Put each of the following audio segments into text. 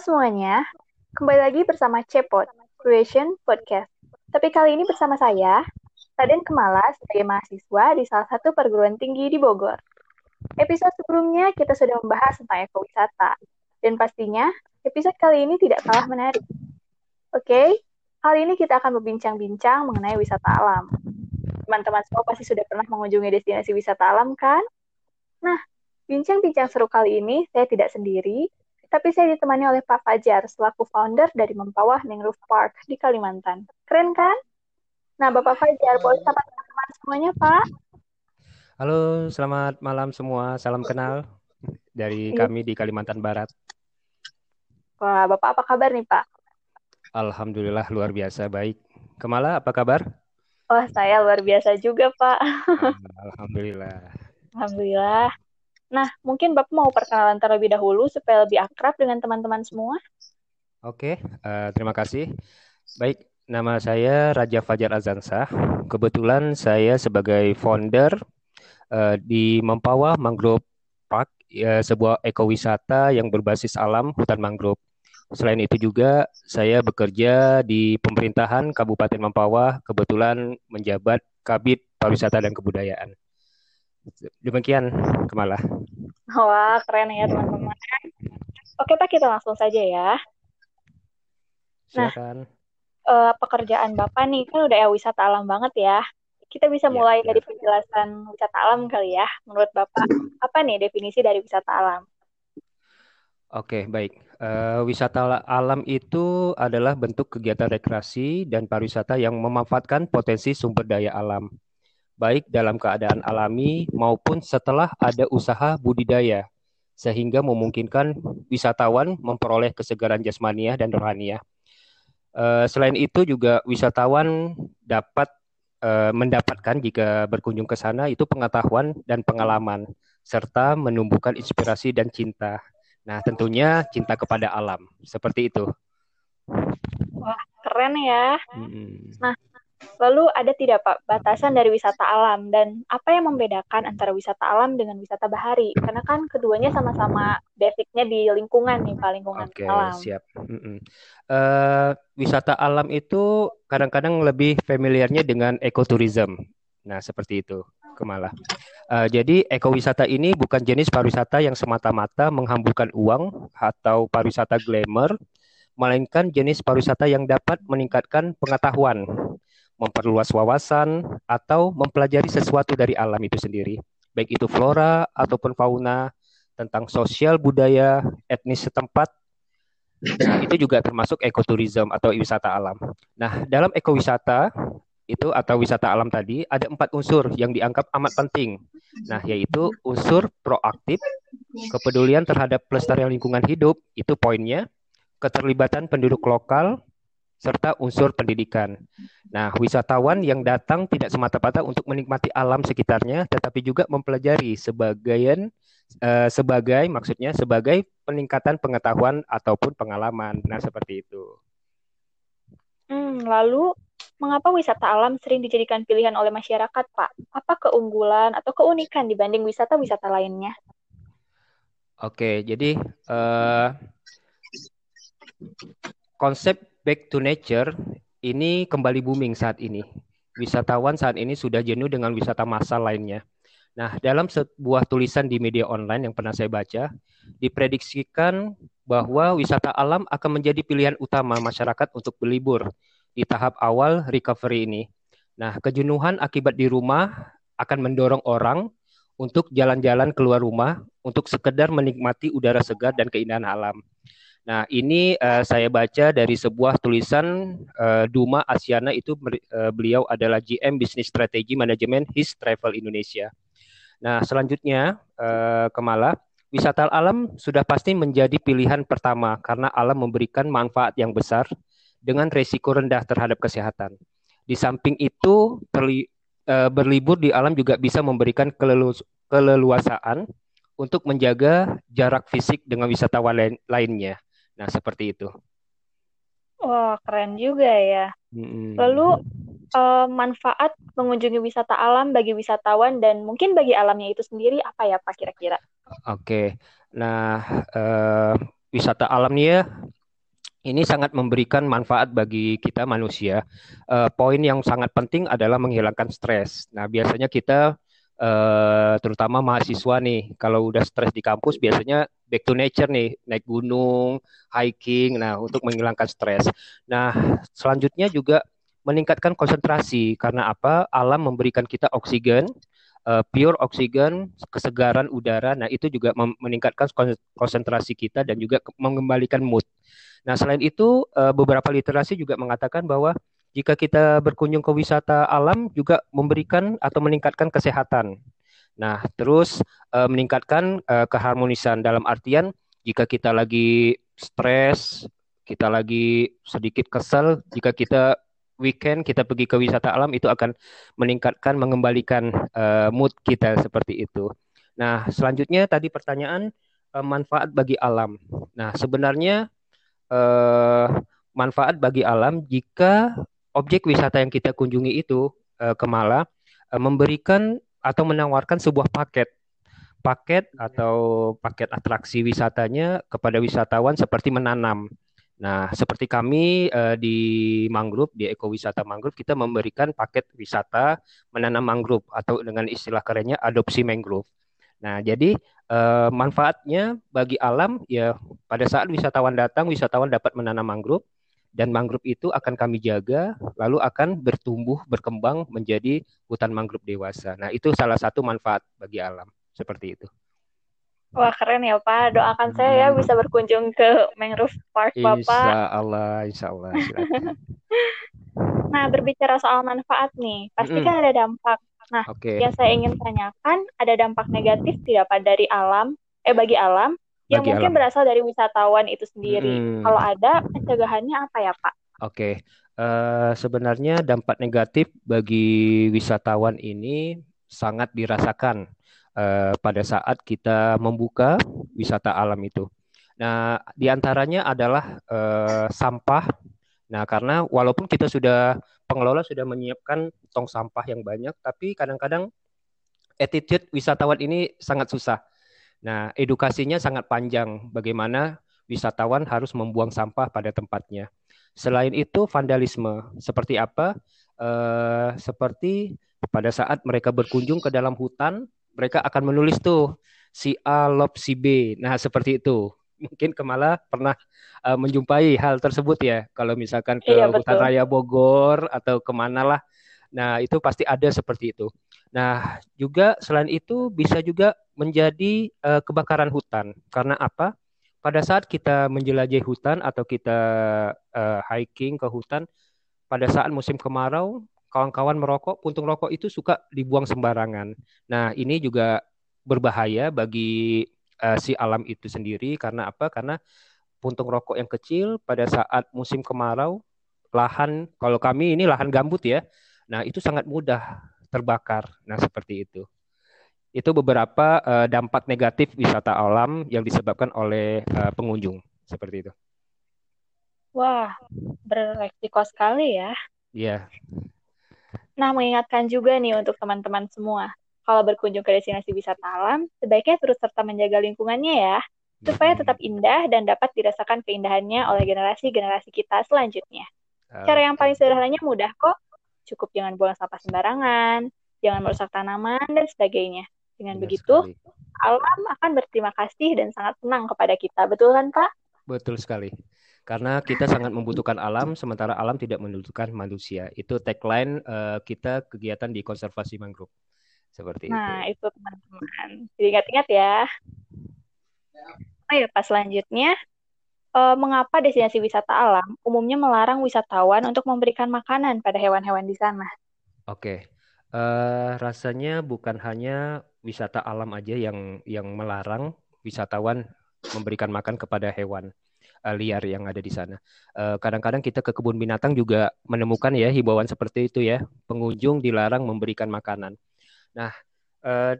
semuanya, kembali lagi bersama Cepot, Creation Podcast. Tapi kali ini bersama saya, Raden Kemala sebagai mahasiswa di salah satu perguruan tinggi di Bogor. Episode sebelumnya kita sudah membahas tentang ekowisata, dan pastinya episode kali ini tidak kalah menarik. Oke, kali ini kita akan berbincang-bincang mengenai wisata alam. Teman-teman semua pasti sudah pernah mengunjungi destinasi wisata alam kan? Nah, bincang-bincang seru kali ini saya tidak sendiri, tapi saya ditemani oleh Pak Fajar selaku founder dari Mempawah Mangrove Park di Kalimantan. Keren kan? Nah, Bapak Fajar, boleh sapa teman-teman semuanya, Pak? Halo, selamat malam semua. Salam kenal dari Iya. kami di Kalimantan Barat. Wah, Bapak apa kabar nih, Pak? Alhamdulillah luar biasa baik. Kemala apa kabar? Wah, saya luar biasa juga, Pak. Alhamdulillah. Alhamdulillah. Nah, mungkin Bapak mau perkenalan terlebih dahulu supaya lebih akrab dengan teman-teman semua. Oke, eh, terima kasih. Baik, nama saya Raja Fajar Azansah. Kebetulan saya sebagai founder eh, di Mempawah Mangrove Park, ya, sebuah ekowisata yang berbasis alam hutan mangrove. Selain itu juga saya bekerja di pemerintahan Kabupaten Mempawah, kebetulan menjabat Kabid Pariwisata dan Kebudayaan. Demikian, Kemala. Wah, keren ya, teman-teman. Oke, Pak, kita langsung saja ya. Nah. Silakan. Eh, pekerjaan Bapak nih, kan udah ya wisata alam banget ya. Kita bisa Iya, mulai benar. dari penjelasan wisata alam kali ya. Menurut Bapak, apa nih definisi dari wisata alam? Oke, baik. Eh, wisata ala- alam itu adalah bentuk kegiatan rekreasi dan pariwisata yang memanfaatkan potensi sumber daya alam, baik dalam keadaan alami maupun setelah ada usaha budidaya, sehingga memungkinkan wisatawan memperoleh kesegaran jasmaniah dan rohaniah. Eh, selain itu juga wisatawan dapat eh, mendapatkan jika berkunjung ke sana itu pengetahuan dan pengalaman, serta menumbuhkan inspirasi dan cinta. Nah, tentunya cinta kepada alam, seperti itu. Keren ya. Mm-mm. Lalu ada tidak Pak batasan dari wisata alam dan apa yang membedakan antara wisata alam dengan wisata bahari? Karena kan keduanya sama-sama basicnya di lingkungan nih Pak, lingkungan Oke, alam. siap. Mm-mm. Eh, wisata alam itu kadang-kadang lebih familiarnya dengan ekoturism. Nah, seperti itu, Kemala. Eh, jadi, ekowisata ini bukan jenis pariwisata yang semata-mata menghamburkan uang atau pariwisata glamour, melainkan jenis pariwisata yang dapat meningkatkan pengetahuan, memperluas wawasan, atau mempelajari sesuatu dari alam itu sendiri, baik itu flora ataupun fauna, tentang sosial budaya etnis setempat. Nah, itu juga termasuk ekoturism atau wisata alam. Nah, dalam ekowisata itu atau wisata alam tadi ada empat unsur yang dianggap amat penting. Nah, yaitu unsur proaktif, kepedulian terhadap pelestarian lingkungan hidup, itu poinnya, keterlibatan penduduk lokal, serta unsur pendidikan. Nah, wisatawan yang datang tidak semata-mata untuk menikmati alam sekitarnya, tetapi juga mempelajari sebagian eh, sebagai maksudnya sebagai peningkatan pengetahuan ataupun pengalaman. Nah, seperti itu. Hmm, lalu mengapa wisata alam sering dijadikan pilihan oleh masyarakat Pak? Apa keunggulan atau keunikan dibanding wisata-wisata lainnya? Oke, jadi eh, konsep back to nature ini kembali booming saat ini. Wisatawan saat ini sudah jenuh dengan wisata massal lainnya. Nah, dalam sebuah tulisan di media online yang pernah saya baca, diprediksikan bahwa wisata alam akan menjadi pilihan utama masyarakat untuk berlibur di tahap awal recovery ini. Nah, kejenuhan akibat di rumah akan mendorong orang untuk jalan-jalan keluar rumah untuk sekedar menikmati udara segar dan keindahan alam. Nah, ini eh, saya baca dari sebuah tulisan eh, Duma Asiana itu eh, beliau adalah GM Business Strategy Management His Travel Indonesia. Nah, selanjutnya eh, Kemala, wisata alam sudah pasti menjadi pilihan pertama karena alam memberikan manfaat yang besar dengan resiko rendah terhadap kesehatan. Di samping itu, terli- eh, berlibur di alam juga bisa memberikan kelelu- keleluasaan untuk menjaga jarak fisik dengan wisatawan lain- lainnya. Nah, seperti itu. Wah, keren juga ya. Lalu eh, manfaat mengunjungi wisata alam bagi wisatawan dan mungkin bagi alamnya itu sendiri apa ya Pak kira-kira? Oke, nah eh, wisata alam nih ya ini sangat memberikan manfaat bagi kita manusia. Uh, poin yang sangat penting adalah menghilangkan stres. Nah, biasanya kita uh, terutama mahasiswa nih, kalau udah stres di kampus biasanya back to nature nih, naik gunung, hiking. Nah, untuk menghilangkan stres. Nah, selanjutnya juga meningkatkan konsentrasi karena apa? Alam memberikan kita oksigen, uh, pure oksigen, kesegaran udara. Nah, itu juga meningkatkan konsentrasi kita dan juga mengembalikan mood. Nah, selain itu uh, beberapa literasi juga mengatakan bahwa jika kita berkunjung ke wisata alam juga memberikan atau meningkatkan kesehatan. Nah, terus uh, meningkatkan uh, keharmonisan dalam artian jika kita lagi stres, kita lagi sedikit kesel, jika kita weekend kita pergi ke wisata alam itu akan meningkatkan mengembalikan uh, mood kita seperti itu. Nah, selanjutnya tadi pertanyaan uh, manfaat bagi alam. Nah, sebenarnya uh, manfaat bagi alam jika objek wisata yang kita kunjungi itu uh, ke Mala uh, memberikan atau menawarkan sebuah paket paket atau paket atraksi wisatanya kepada wisatawan seperti menanam. Nah, seperti kami uh, di mangrove, di ekowisata mangrove, kita memberikan paket wisata menanam mangrove atau dengan istilah kerennya adopsi mangrove. Nah, jadi uh, manfaatnya bagi alam ya pada saat wisatawan datang, wisatawan dapat menanam mangrove dan mangrove itu akan kami jaga, lalu akan bertumbuh, berkembang menjadi hutan mangrove dewasa. Nah, itu salah satu manfaat bagi alam seperti itu. Wah keren ya Pak, doakan saya ya bisa berkunjung ke Mangrove Park Bapak. Insya Allah, Insya Allah. nah berbicara soal manfaat nih, pasti mm -hmm. kan ada dampak. Nah okay. yang saya ingin tanyakan, ada dampak negatif tidak Pak dari alam, eh bagi alam, yang bagi mungkin alam. berasal dari wisatawan itu sendiri. Hmm. Kalau ada, pencegahannya apa ya Pak? Oke, okay. uh, eh, sebenarnya dampak negatif bagi wisatawan ini sangat dirasakan uh, pada saat kita membuka wisata alam itu. Nah, di antaranya adalah uh, sampah. Nah, karena walaupun kita sudah pengelola sudah menyiapkan tong sampah yang banyak, tapi kadang-kadang attitude wisatawan ini sangat susah. Nah, edukasinya sangat panjang bagaimana wisatawan harus membuang sampah pada tempatnya. Selain itu, vandalisme seperti apa? Uh, seperti pada saat mereka berkunjung ke dalam hutan, mereka akan menulis tuh si A love si B. Nah, seperti itu. Mungkin Kemala pernah uh, menjumpai hal tersebut ya. Kalau misalkan ke iya, hutan raya Bogor atau ke mana lah. Nah, itu pasti ada seperti itu. Nah, juga selain itu bisa juga menjadi uh, kebakaran hutan. Karena apa? Pada saat kita menjelajahi hutan atau kita uh, hiking ke hutan, pada saat musim kemarau, kawan-kawan merokok, puntung rokok itu suka dibuang sembarangan. Nah, ini juga berbahaya bagi uh, si alam itu sendiri karena apa? Karena puntung rokok yang kecil pada saat musim kemarau, lahan kalau kami ini lahan gambut ya. Nah, itu sangat mudah terbakar. Nah, seperti itu. Itu beberapa uh, dampak negatif wisata alam yang disebabkan oleh uh, pengunjung, seperti itu. Wah, beresiko sekali ya. Iya. Nah, mengingatkan juga nih untuk teman-teman semua, kalau berkunjung ke destinasi wisata alam, sebaiknya terus serta menjaga lingkungannya ya, supaya tetap indah dan dapat dirasakan keindahannya oleh generasi-generasi kita selanjutnya. Cara yang paling sederhananya mudah kok, cukup jangan buang sampah sembarangan, jangan merusak tanaman, dan sebagainya. Dengan Benar begitu, sekali. alam akan berterima kasih dan sangat senang kepada kita. Betul kan, Pak? Betul sekali karena kita sangat membutuhkan alam sementara alam tidak membutuhkan manusia. Itu tagline uh, kita kegiatan di konservasi mangrove. Seperti nah, itu. Nah, itu teman-teman. Jadi ingat-ingat ya. Oh ya, pas selanjutnya uh, mengapa destinasi wisata alam umumnya melarang wisatawan untuk memberikan makanan pada hewan-hewan di sana? Oke. Uh, rasanya bukan hanya wisata alam aja yang yang melarang wisatawan memberikan makan kepada hewan uh, liar yang ada di sana. kadang kadang-kadang kita ke kebun binatang juga menemukan ya himbauan seperti itu ya, pengunjung dilarang memberikan makanan. Nah, uh,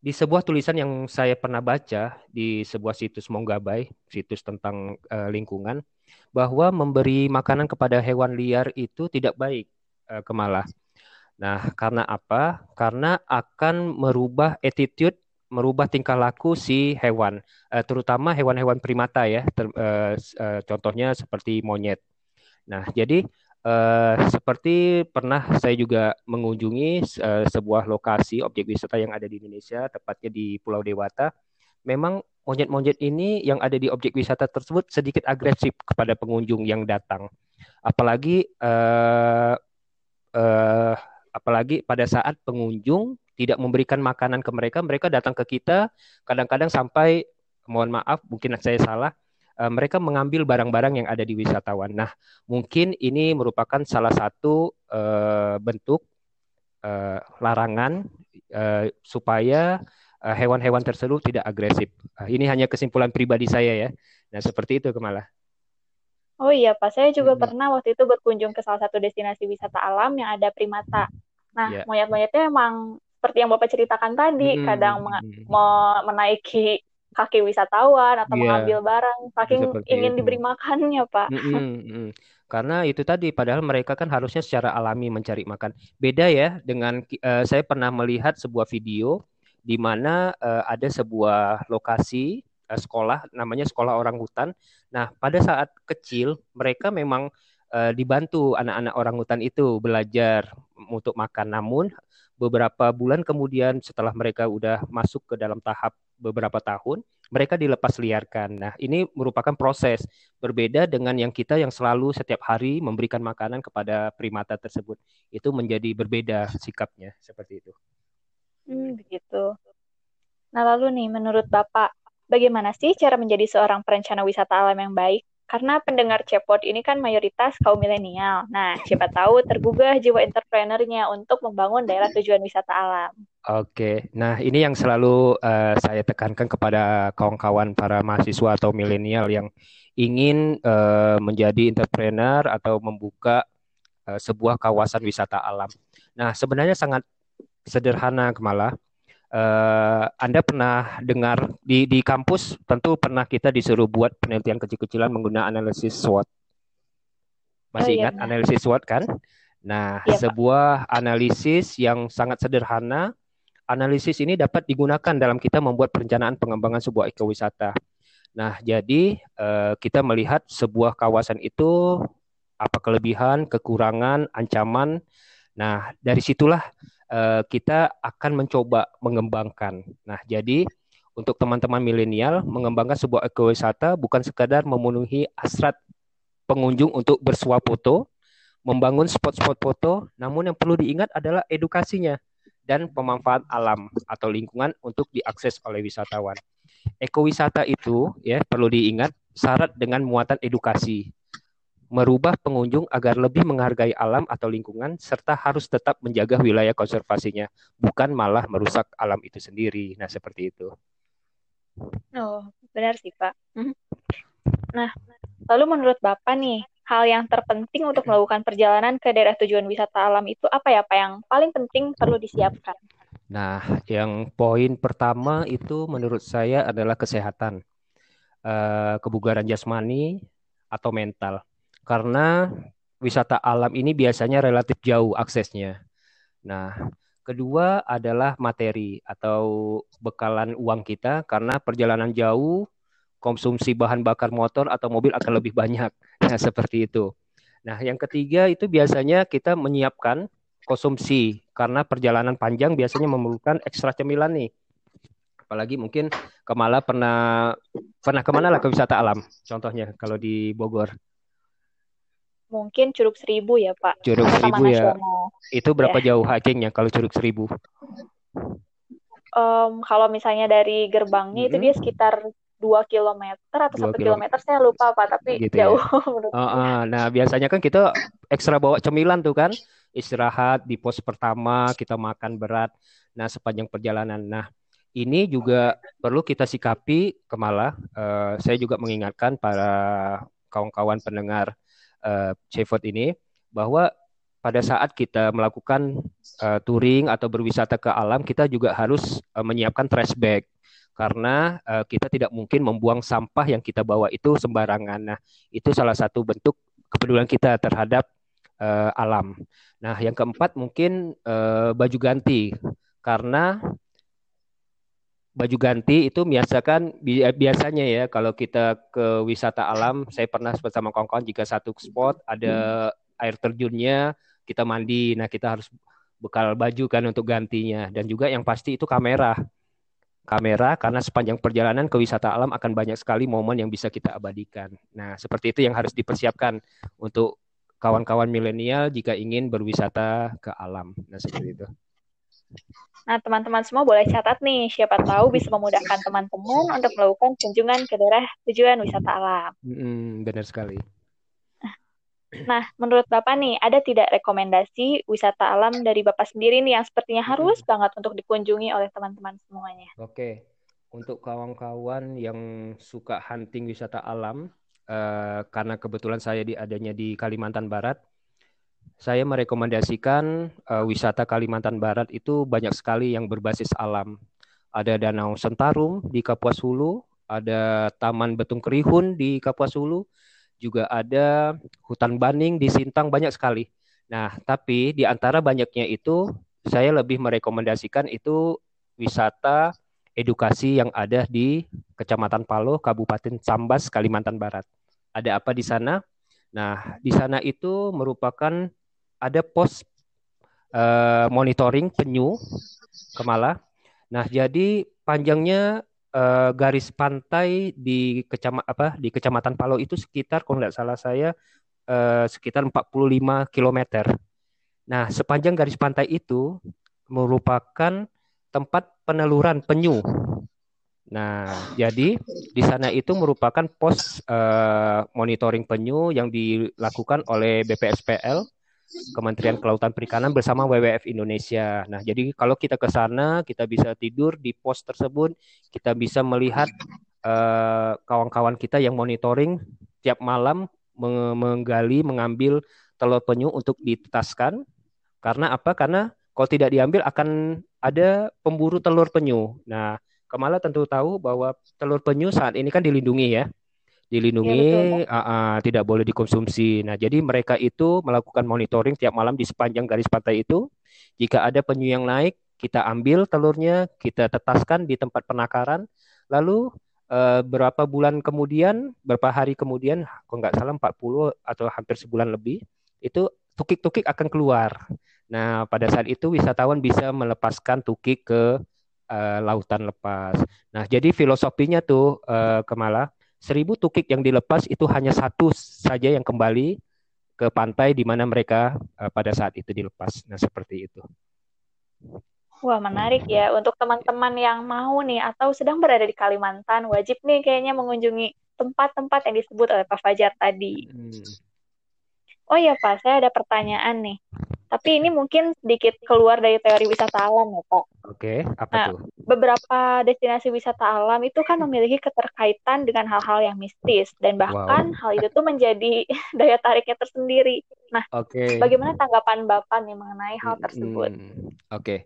di sebuah tulisan yang saya pernah baca di sebuah situs Monggabai, situs tentang uh, lingkungan, bahwa memberi makanan kepada hewan liar itu tidak baik, uh, Kemala. Nah, karena apa? Karena akan merubah attitude merubah tingkah laku si hewan, uh, terutama hewan-hewan primata ya, ter, uh, uh, contohnya seperti monyet. Nah, jadi uh, seperti pernah saya juga mengunjungi uh, sebuah lokasi objek wisata yang ada di Indonesia, tepatnya di Pulau Dewata. Memang monyet-monyet ini yang ada di objek wisata tersebut sedikit agresif kepada pengunjung yang datang. Apalagi uh, uh, apalagi pada saat pengunjung tidak memberikan makanan ke mereka, mereka datang ke kita kadang-kadang sampai mohon maaf mungkin saya salah uh, mereka mengambil barang-barang yang ada di wisatawan. Nah, mungkin ini merupakan salah satu uh, bentuk uh, larangan uh, supaya hewan-hewan tersebut tidak agresif. Uh, ini hanya kesimpulan pribadi saya ya. Nah, seperti itu Kemala. Oh iya Pak, saya juga hmm. pernah waktu itu berkunjung ke salah satu destinasi wisata alam yang ada primata. Nah, yeah. monyet-monyetnya emang seperti yang Bapak ceritakan tadi, hmm. kadang hmm. menaiki kaki wisatawan atau yeah. mengambil barang, saking Seperti ingin itu. diberi makannya, Pak. Hmm, hmm, Karena itu tadi, padahal mereka kan harusnya secara alami mencari makan. Beda ya dengan uh, saya pernah melihat sebuah video di mana uh, ada sebuah lokasi uh, sekolah, namanya sekolah orang hutan. Nah, pada saat kecil mereka memang uh, dibantu anak-anak orang hutan itu belajar untuk makan. Namun beberapa bulan kemudian setelah mereka udah masuk ke dalam tahap beberapa tahun, mereka dilepas liarkan. Nah, ini merupakan proses berbeda dengan yang kita yang selalu setiap hari memberikan makanan kepada primata tersebut. Itu menjadi berbeda sikapnya seperti itu. Hmm, begitu. Nah, lalu nih menurut Bapak, bagaimana sih cara menjadi seorang perencana wisata alam yang baik? Karena pendengar Cepot ini kan mayoritas kaum milenial. Nah, siapa tahu tergugah jiwa entrepreneurnya untuk membangun daerah tujuan wisata alam. Oke, nah ini yang selalu uh, saya tekankan kepada kawan-kawan para mahasiswa atau milenial yang ingin uh, menjadi entrepreneur atau membuka uh, sebuah kawasan wisata alam. Nah, sebenarnya sangat sederhana Kemala uh, Anda pernah dengar di di kampus tentu pernah kita disuruh buat penelitian kecil-kecilan menggunakan analisis SWOT. Masih oh, iya, ingat iya, analisis SWOT kan? Nah, iya, sebuah Pak. analisis yang sangat sederhana. Analisis ini dapat digunakan dalam kita membuat perencanaan pengembangan sebuah ekowisata. Nah, jadi uh, kita melihat sebuah kawasan itu apa kelebihan, kekurangan, ancaman. Nah, dari situlah uh, kita akan mencoba mengembangkan. Nah, jadi untuk teman-teman milenial mengembangkan sebuah ekowisata bukan sekadar memenuhi hasrat pengunjung untuk bersuap foto, membangun spot-spot foto, namun yang perlu diingat adalah edukasinya dan pemanfaat alam atau lingkungan untuk diakses oleh wisatawan. Ekowisata itu ya perlu diingat syarat dengan muatan edukasi merubah pengunjung agar lebih menghargai alam atau lingkungan serta harus tetap menjaga wilayah konservasinya, bukan malah merusak alam itu sendiri. Nah, seperti itu. Oh, benar sih, Pak. Mhm. Nah, lalu menurut Bapak nih, hal yang terpenting untuk melakukan perjalanan ke daerah tujuan wisata alam itu apa ya, Pak, yang paling penting perlu disiapkan? Nah, yang poin pertama itu menurut saya adalah kesehatan, uh, kebugaran jasmani atau mental karena wisata alam ini biasanya relatif jauh aksesnya. Nah, kedua adalah materi atau bekalan uang kita karena perjalanan jauh konsumsi bahan bakar motor atau mobil akan lebih banyak. Nah, seperti itu. Nah, yang ketiga itu biasanya kita menyiapkan konsumsi karena perjalanan panjang biasanya memerlukan ekstra cemilan nih. Apalagi mungkin Kemala pernah pernah ke mana lah ke wisata alam, contohnya kalau di Bogor mungkin Curug Seribu ya Pak. Curug Seribu ya. Itu berapa ya. jauh hikingnya kalau Curug Seribu? Um, kalau misalnya dari gerbangnya -hmm. itu dia sekitar dua kilometer atau satu kilometer saya lupa pak tapi gitu ya? jauh ya? uh, uh, nah biasanya kan kita ekstra bawa cemilan tuh kan istirahat di pos pertama kita makan berat nah sepanjang perjalanan nah ini juga perlu kita sikapi kemala uh, saya juga mengingatkan para kawan-kawan pendengar uh, Cevot ini bahwa pada saat kita melakukan uh, touring atau berwisata ke alam kita juga harus uh, menyiapkan trash bag karena uh, kita tidak mungkin membuang sampah yang kita bawa itu sembarangan. Nah, itu salah satu bentuk kepedulian kita terhadap uh, alam. Nah, yang keempat mungkin uh, baju ganti karena baju ganti itu biasakan biasanya ya kalau kita ke wisata alam, saya pernah bersama kawan-kawan jika satu spot ada air terjunnya, kita mandi. Nah, kita harus bekal baju kan untuk gantinya dan juga yang pasti itu kamera. Kamera karena sepanjang perjalanan ke wisata alam akan banyak sekali momen yang bisa kita abadikan. Nah, seperti itu yang harus dipersiapkan untuk kawan-kawan milenial jika ingin berwisata ke alam. Nah, seperti itu. Nah, teman-teman semua boleh catat nih, siapa tahu bisa memudahkan teman-teman untuk melakukan kunjungan ke daerah tujuan wisata alam. Hmm, benar sekali. Nah, menurut Bapak nih, ada tidak rekomendasi wisata alam dari Bapak sendiri nih yang sepertinya harus banget untuk dikunjungi oleh teman-teman semuanya? Oke, untuk kawan-kawan yang suka hunting wisata alam, uh, karena kebetulan saya di, adanya di Kalimantan Barat, saya merekomendasikan uh, wisata Kalimantan Barat itu banyak sekali yang berbasis alam. Ada Danau Sentarum di Kapuas Hulu, ada Taman Betung Kerihun di Kapuas Hulu, juga ada hutan baning di Sintang banyak sekali. Nah, tapi di antara banyaknya itu saya lebih merekomendasikan itu wisata edukasi yang ada di Kecamatan Palo, Kabupaten Sambas, Kalimantan Barat. Ada apa di sana? Nah, di sana itu merupakan ada pos uh, monitoring penyu Kemala. Nah, jadi panjangnya uh, garis pantai di kecamatan apa di Kecamatan Palo itu sekitar kalau tidak salah saya uh, sekitar 45 km. Nah, sepanjang garis pantai itu merupakan tempat peneluran penyu. Nah, jadi di sana itu merupakan pos uh, monitoring penyu yang dilakukan oleh BPSPL Kementerian Kelautan Perikanan bersama WWF Indonesia. Nah, jadi kalau kita ke sana, kita bisa tidur di pos tersebut, kita bisa melihat eh, kawan-kawan uh, kita yang monitoring tiap malam menggali, mengambil telur penyu untuk ditetaskan. Karena apa? Karena kalau tidak diambil akan ada pemburu telur penyu. Nah, Kemala tentu tahu bahwa telur penyu saat ini kan dilindungi ya dilindungi, ya, uh, uh, tidak boleh dikonsumsi. Nah, jadi mereka itu melakukan monitoring tiap malam di sepanjang garis pantai itu. Jika ada penyu yang naik, kita ambil telurnya, kita tetaskan di tempat penakaran. Lalu uh, berapa bulan kemudian, berapa hari kemudian, kalau nggak salah 40 atau hampir sebulan lebih, itu tukik-tukik akan keluar. Nah, pada saat itu wisatawan bisa melepaskan tukik ke uh, lautan lepas. Nah, jadi filosofinya tuh uh, Kemala, seribu tukik yang dilepas itu hanya satu saja yang kembali ke pantai di mana mereka uh, pada saat itu dilepas. Nah, seperti itu. Wah, menarik ya. Untuk teman-teman yang mau nih atau sedang berada di Kalimantan, wajib nih kayaknya mengunjungi tempat-tempat yang disebut oleh Pak Fajar tadi. Hmm. Oh iya Pak, saya ada pertanyaan nih. Tapi ini mungkin sedikit keluar dari teori wisata alam ya Pak. Oke, apa nah, tuh? Beberapa destinasi wisata alam itu kan memiliki keterkaitan dengan hal-hal yang mistis dan bahkan wow. hal itu tuh menjadi daya tariknya tersendiri. Nah, okay. bagaimana tanggapan Bapak nih mengenai hal tersebut? Hmm, Oke. Okay.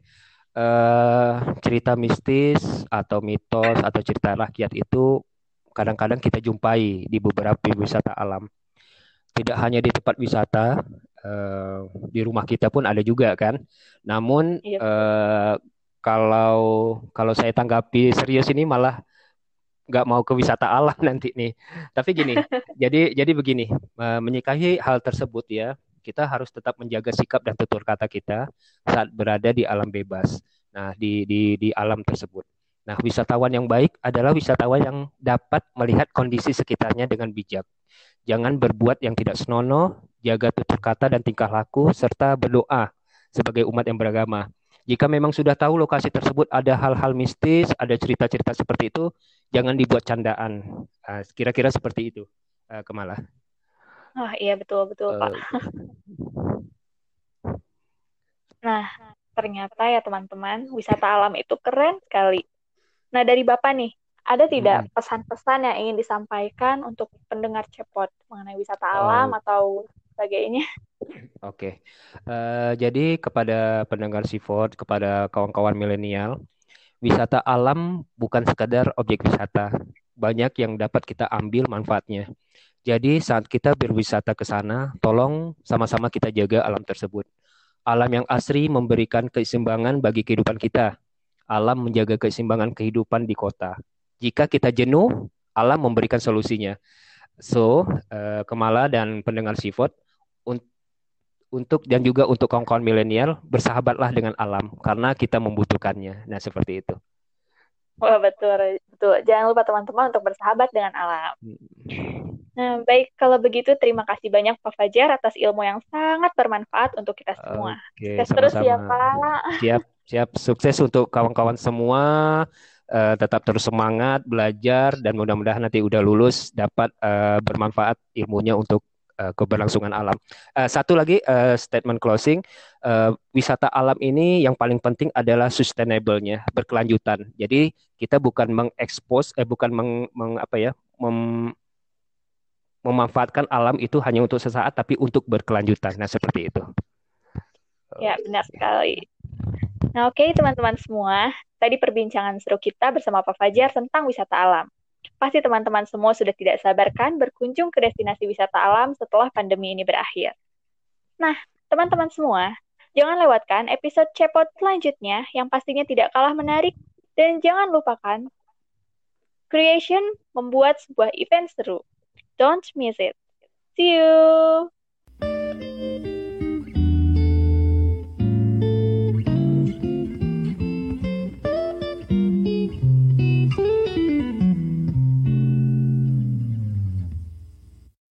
Uh, eh, cerita mistis atau mitos atau cerita rakyat itu kadang-kadang kita jumpai di beberapa wisata alam. Tidak hanya di tempat wisata, uh, di rumah kita pun ada juga kan. Namun iya. uh, kalau kalau saya tanggapi serius ini malah nggak mau ke wisata alam nanti nih. Tapi gini, jadi jadi begini, uh, menyikahi hal tersebut ya, kita harus tetap menjaga sikap dan tutur kata kita saat berada di alam bebas. Nah, di di di alam tersebut. Nah, wisatawan yang baik adalah wisatawan yang dapat melihat kondisi sekitarnya dengan bijak. Jangan berbuat yang tidak senonoh, jaga tutur kata dan tingkah laku, serta berdoa sebagai umat yang beragama. Jika memang sudah tahu lokasi tersebut ada hal-hal mistis, ada cerita-cerita seperti itu, jangan dibuat candaan. Ah, kira-kira seperti itu, uh, Kemala. Oh iya betul betul uh, Pak. nah ternyata ya teman-teman wisata alam itu keren sekali. Nah dari Bapak nih, ada tidak pesan-pesan yang ingin disampaikan untuk pendengar cepot mengenai wisata alam oh. atau sebagainya. Oke, okay. uh, eh, jadi kepada pendengar Seaford, kepada kawan-kawan milenial, wisata alam bukan sekadar objek wisata, banyak yang dapat kita ambil manfaatnya. Jadi saat kita berwisata ke sana, tolong sama-sama kita jaga alam tersebut. Alam yang asri memberikan keseimbangan bagi kehidupan kita. alam menjaga keseimbangan kehidupan di kota. Jika kita jenuh, alam memberikan solusinya. So, uh, Kemala dan pendengar Sifot, un untuk dan juga untuk kawan-kawan milenial, bersahabatlah dengan alam karena kita membutuhkannya. Nah, seperti itu. Wah, betul, betul. Jangan lupa teman-teman untuk bersahabat dengan alam. Hmm. Nah, baik kalau begitu terima kasih banyak Pak Fajar atas ilmu yang sangat bermanfaat untuk kita semua. Oke, Sukses terus ya, Pak. Siap, siap. Sukses untuk kawan-kawan semua. Uh, tetap terus semangat belajar dan mudah-mudahan nanti udah lulus dapat uh, bermanfaat ilmunya untuk uh, keberlangsungan alam. Uh, satu lagi uh, statement closing, uh, wisata alam ini yang paling penting adalah sustainable-nya, berkelanjutan. Jadi kita bukan mengekspos, eh bukan meng, meng apa ya, mem, memanfaatkan alam itu hanya untuk sesaat, tapi untuk berkelanjutan. Nah seperti itu. Ya benar sekali. Nah oke okay, teman-teman semua, tadi perbincangan seru kita bersama Pak Fajar tentang wisata alam. Pasti teman-teman semua sudah tidak sabar kan berkunjung ke destinasi wisata alam setelah pandemi ini berakhir. Nah, teman-teman semua, jangan lewatkan episode Cepot selanjutnya yang pastinya tidak kalah menarik dan jangan lupakan Creation membuat sebuah event seru. Don't miss it. See you.